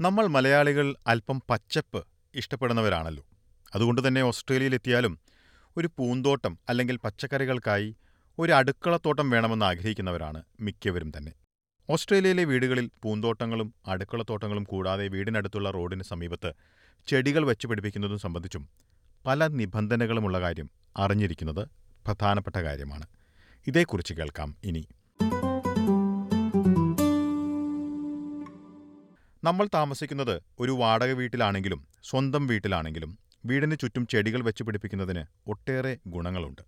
നമ്മൾ മലയാളികൾ അല്പം പച്ചപ്പ് ഇഷ്ടപ്പെടുന്നവരാണല്ലോ. അതുകൊണ്ട് തന്നെ ഓസ്ട്രേലിയയിലെത്തിയാലും ഒരു പൂന്തോട്ടം അല്ലെങ്കിൽ പച്ചക്കറികൾക്കായി ഒരു അടുക്കളത്തോട്ടം വേണമെന്ന് ആഗ്രഹിക്കുന്നവരാണ് മിക്കവരും തന്നെ. ഓസ്ട്രേലിയയിലെ വീടുകളിൽ പൂന്തോട്ടങ്ങളും അടുക്കളത്തോട്ടങ്ങളും കൂടാതെ വീടിനടുത്തുള്ള റോഡിന് സമീപത്ത് ചെടികൾ വെച്ച് പിടിപ്പിക്കുന്നതും സംബന്ധിച്ചും പല നിബന്ധനകളുമുള്ള കാര്യം അറിഞ്ഞിരിക്കുന്നത് പ്രധാനപ്പെട്ട കാര്യമാണ്. ഇതേക്കുറിച്ച് കേൾക്കാം ഇനി. നമ്മൾ താമസിക്കുന്നത് ഒരു വാടക വീട്ടിലാണെങ്കിലും സ്വന്തം വീട്ടിലാണെങ്കിലും വീടിന് ചുറ്റും ചെടികൾ വെച്ച് പിടിപ്പിക്കുന്നതിന് ഒട്ടേറെ ഗുണങ്ങളുണ്ട്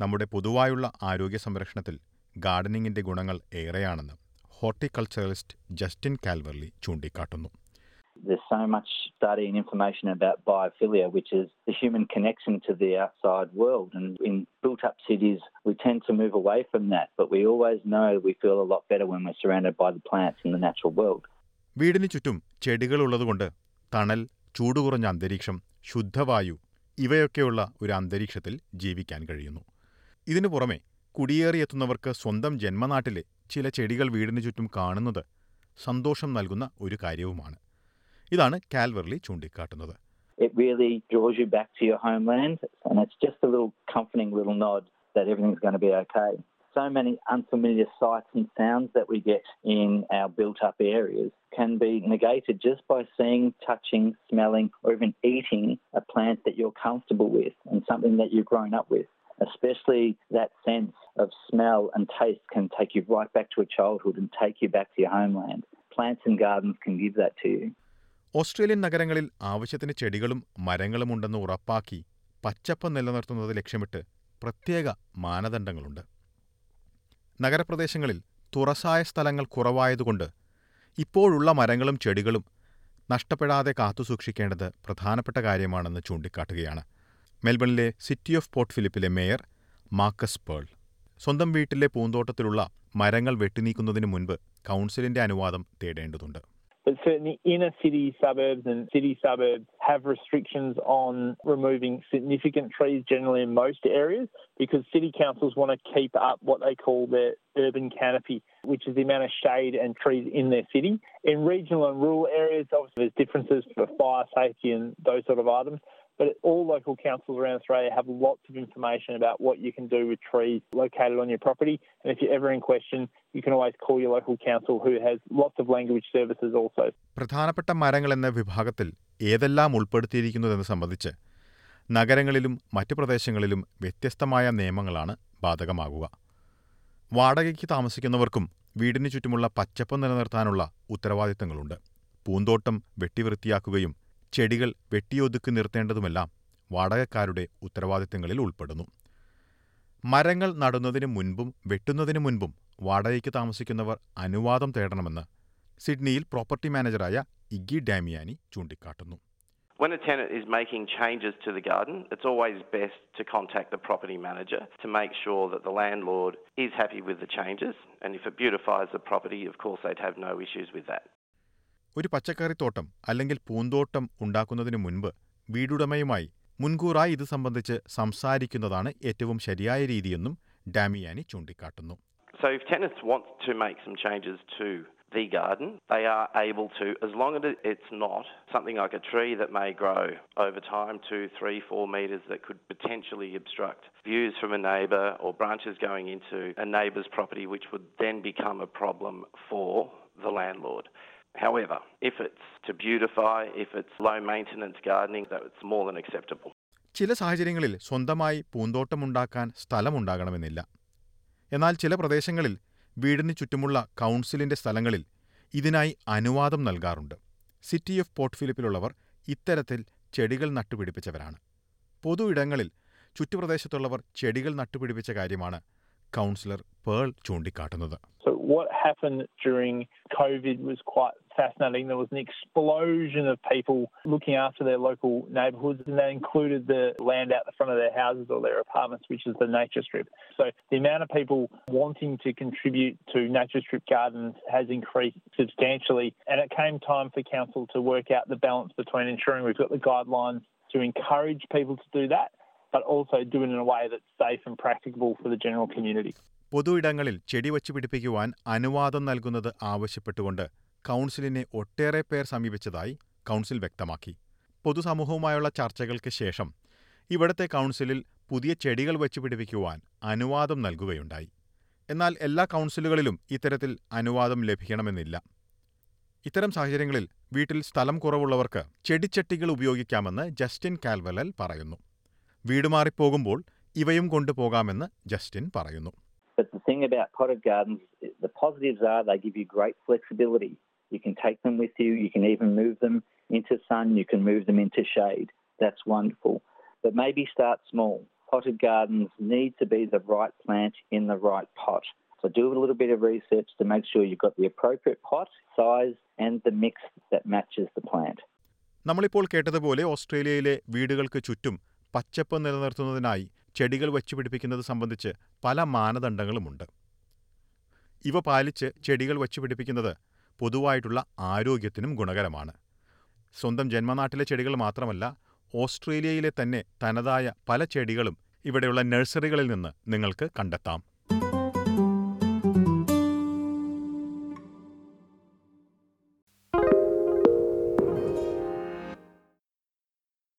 നമ്മുടെ പൊതുവായുള്ള ആരോഗ്യ സംരക്ഷണത്തിൽ ഗാർഡനിങ്ങിന്റെ ഗുണങ്ങൾ ഏറെയാണെന്ന് ഹോർട്ടിക്കൾച്ചറലിസ്റ്റ് ജസ്റ്റിൻ കാൽവർലി ചൂണ്ടിക്കാട്ടുന്നു There's so much study and information about biophilia, which is the human connection to the outside world. And in built up cities, we tend to move away from that. But we always know we feel a lot better when we're surrounded by the plants in the natural world. വീടിന് ചുറ്റും ചെടികളുള്ളതുകൊണ്ട് തണൽ ചൂടുകുറഞ്ഞ അന്തരീക്ഷം ശുദ്ധവായു ഇവയൊക്കെയുള്ള ഒരു അന്തരീക്ഷത്തിൽ ജീവിക്കാൻ കഴിയുന്നു. ഇതിനു പുറമെ കുടിയേറിയെത്തുന്നവർക്ക് സ്വന്തം ജന്മനാട്ടിലെ ചില ചെടികൾ വീടിനു ചുറ്റും കാണുന്നത് സന്തോഷം നൽകുന്ന ഒരു കാര്യവുമാണ്. ഇതാണ് കാൽവർലി ചൂണ്ടിക്കാട്ടുന്നത്. It really you back to your homeland, and it's just a little comforting little nod that everything's going to be okay. So many unfamiliar sights and sounds that we get in our built up areas can be negated just by seeing, touching, smelling, or even eating a plant that you're comfortable with and something that you've grown up with. Especially that sense of smell and taste can take you right back to a childhood and take you back to your homeland. Plants and gardens can give that to you. Australian നഗരങ്ങളിൽ ആവശ്യത്തിന് ചെടികളും മരങ്ങളും ഉണ്ടെന്ന് ഉറപ്പാക്കി പച്ചപ്പ് നിലനിർത്തുന്നത് ലക്ഷ്യമിട്ട് പ്രത്യേക മാനദണ്ഡങ്ങളുണ്ട് നഗരപ്രദേശങ്ങളിൽ തുറസായ സ്ഥലങ്ങൾ കുറവായതുകൊണ്ട് ഇപ്പോഴുള്ള മരങ്ങളും ചെടികളും നഷ്ടപ്പെടാതെ കാത്തുസൂക്ഷിക്കേണ്ടത് പ്രധാനപ്പെട്ട കാര്യമാണെന്ന് ചൂണ്ടിക്കാട്ടുകയാണ്. മെൽബണിലെ സിറ്റി ഓഫ് പോർട്ട് ഫിലിപ്പിലെ മേയർ മാർക്കസ് പേൾ. സ്വന്തം വീട്ടിലെ പൂന്തോട്ടത്തിലുള്ള മരങ്ങൾ വെട്ടിനീക്കുന്നതിന് മുൻപ് കൗൺസിലിന്റെ അനുവാദം തേടേണ്ടതുണ്ട്. But certainly inner city suburbs and city suburbs have restrictions on removing significant trees generally in most areas because city councils want to keep up what they call their urban canopy, which is the amount of shade and trees in their city. In regional and rural areas, obviously there's differences for fire safety and those sort of items. But all local councils around Australia have lots of information about what you can do with trees located on your property. And if you're ever in question, you can always call your local council who has lots of language services also. പ്രധാനപ്പെട്ട മരങ്ങൾ എന്ന വിഭാഗത്തിൽ ഏതെല്ലാം ഉൾപ്പെടുത്തിയിരിക്കുന്നതെന്ന് സംബന്ധിച്ച് നഗരങ്ങളിലും മറ്റു പ്രദേശങ്ങളിലും വ്യത്യസ്തമായ നിയമങ്ങളാണ് ബാധകമാകുക വാടകയ്ക്ക് താമസിക്കുന്നവർക്കും വീടിന് ചുറ്റുമുള്ള പച്ചപ്പ് നിലനിർത്താനുള്ള ഉത്തരവാദിത്തങ്ങളുണ്ട് പൂന്തോട്ടം വെട്ടിവൃത്തിയാക്കുകയും ചെടികൾ വെട്ടിയൊതുക്കി നിർത്തേണ്ടതുമെല്ലാം വാടകക്കാരുടെ ഉത്തരവാദിത്തങ്ങളിൽ ഉൾപ്പെടുന്നു മരങ്ങൾ നടുന്നതിനു മുൻപും വെട്ടുന്നതിനു മുൻപും വാടകയ്ക്ക് താമസിക്കുന്നവർ അനുവാദം തേടണമെന്ന് സിഡ്നിയിൽ പ്രോപ്പർട്ടി മാനേജറായ ഇഗ്ഗി ഡാമിയാനി ചൂണ്ടിക്കാട്ടുന്നു When a tenant is making changes to the garden, it's always best to contact the property manager to make sure that the landlord is happy with the changes. And if it beautifies the property, of course, they'd have no issues with that. ഒരു പച്ചക്കറിത്തോട്ടം അല്ലെങ്കിൽ പൂന്തോട്ടം ഉണ്ടാക്കുന്നതിനു മുൻപ് വീടുടമയുമായി മുൻകൂറായി ഇത് സംബന്ധിച്ച് സംസാരിക്കുന്നതാണ് ഏറ്റവും ശരിയായ രീതിയെന്നും ഡാമിയാനി ചൂണ്ടിക്കാട്ടുന്നു So if tenants want to make some changes to the garden, they are able to, as long as it's not something like a tree that may grow over time two, three, four metres that could potentially obstruct views from a neighbour or branches going into a neighbour's property, which would then become a problem for the landlord. However, if it's to beautify, if it's low maintenance gardening, that it's more than acceptable. ചില സാഹചര്യങ്ങളിൽ സ്വന്തമായി പൂന്തോട്ടം പൂന്തോട്ടമുണ്ടാക്കാൻ സ്ഥലമുണ്ടാകണമെന്നില്ല. എന്നാൽ ചില പ്രദേശങ്ങളിൽ വീടിന് ചുറ്റുമുള്ള കൗൺസിലിന്റെ സ്ഥലങ്ങളിൽ ഇതിനായി അനുവാദം നൽകാറുണ്ട്. സിറ്റി ഓഫ് പോർട്ട് ഫിലിപ്പിലുള്ളവർ ഇത്തരത്തിൽ ചെടികൾ നട്ടുപിടിപ്പിച്ചവരാണ്. പൊതു ഇടങ്ങളിൽ ചുറ്റുപ്രദേശത്തുള്ളവർ ചെടികൾ നട്ടുപിടിപ്പിച്ച കാര്യമാണ് കൗൺസിലർ പേൾ ചൂണ്ടിക്കാട്ടുന്നത്. So what happened during COVID was quite fascinating. There was an explosion of people looking after their local neighbourhoods, and that included the land out the front of their houses or their apartments, which is the nature strip. So the amount of people wanting to contribute to nature strip gardens has increased substantially, and it came time for council to work out the balance between ensuring we've got the guidelines to encourage people to do that, but also do it in a way that's safe and practicable for the general community. പൊതു ഇടങ്ങളിൽ ചെടി വച്ച് പിടിപ്പിക്കുവാൻ അനുവാദം നൽകുന്നത് ആവശ്യപ്പെട്ടുകൊണ്ട് കൗൺസിലിനെ ഒട്ടേറെ പേർ സമീപിച്ചതായി council വ്യക്തമാക്കി. പൊതുസമൂഹവുമായുള്ള ചർച്ചകൾക്ക് ശേഷം ഇവിടത്തെ കൗൺസിലിൽ പുതിയ ചെടികൾ വെച്ചുപിടിപ്പിക്കുവാൻ അനുവാദം നൽകുകയുണ്ടായി. എന്നാൽ എല്ലാ കൗൺസിലുകളിലും ഇത്തരത്തിൽ അനുവാദം ലഭിക്കണമെന്നില്ല. ഇത്തരം സാഹചര്യങ്ങളിൽ വീട്ടിൽ സ്ഥലം കുറവുള്ളവർക്ക് ചെടിച്ചട്ടികൾ ഉപയോഗിക്കാമെന്ന് ജസ്റ്റിൻ കാൽവലൽ പറയുന്നു. വീട് മാറിപ്പോകുമ്പോൾ ഇവയും കൊണ്ടുപോകാമെന്ന് ജസ്റ്റിൻ പറയുന്നു. But the thing about potted gardens, the positives are they give you great flexibility. You can take them with you, you can even move them into sun, you can move them into shade. That's wonderful. But maybe start small. Potted gardens need to be the right plant in the right pot. So do a little bit of research to make sure you've got the appropriate pot, size, and the mix that matches the plant. നമ്മളിപ്പോൾ കേട്ടതുപോലെ ഓസ്ട്രേലിയയിലെ വീടുകൾക്ക് ചുറ്റും പച്ചപ്പ് നിലനിർത്തുന്നതിനായി ചെടികൾ വച്ചുപിടിപ്പിക്കുന്നത് സംബന്ധിച്ച് പല മാനദണ്ഡങ്ങളുമുണ്ട് ഇവ പാലിച്ച് ചെടികൾ വച്ചുപിടിപ്പിക്കുന്നത് പൊതുവായിട്ടുള്ള ആരോഗ്യത്തിനും ഗുണകരമാണ്. സ്വന്തം ജന്മനാട്ടിലെ ചെടികൾ മാത്രമല്ല ഓസ്ട്രേലിയയിലെ തന്നെ തനതായ പല ചെടികളും ഇവിടെയുള്ള നഴ്സറികളിൽ നിന്ന് നിങ്ങൾക്ക് കണ്ടെത്താം.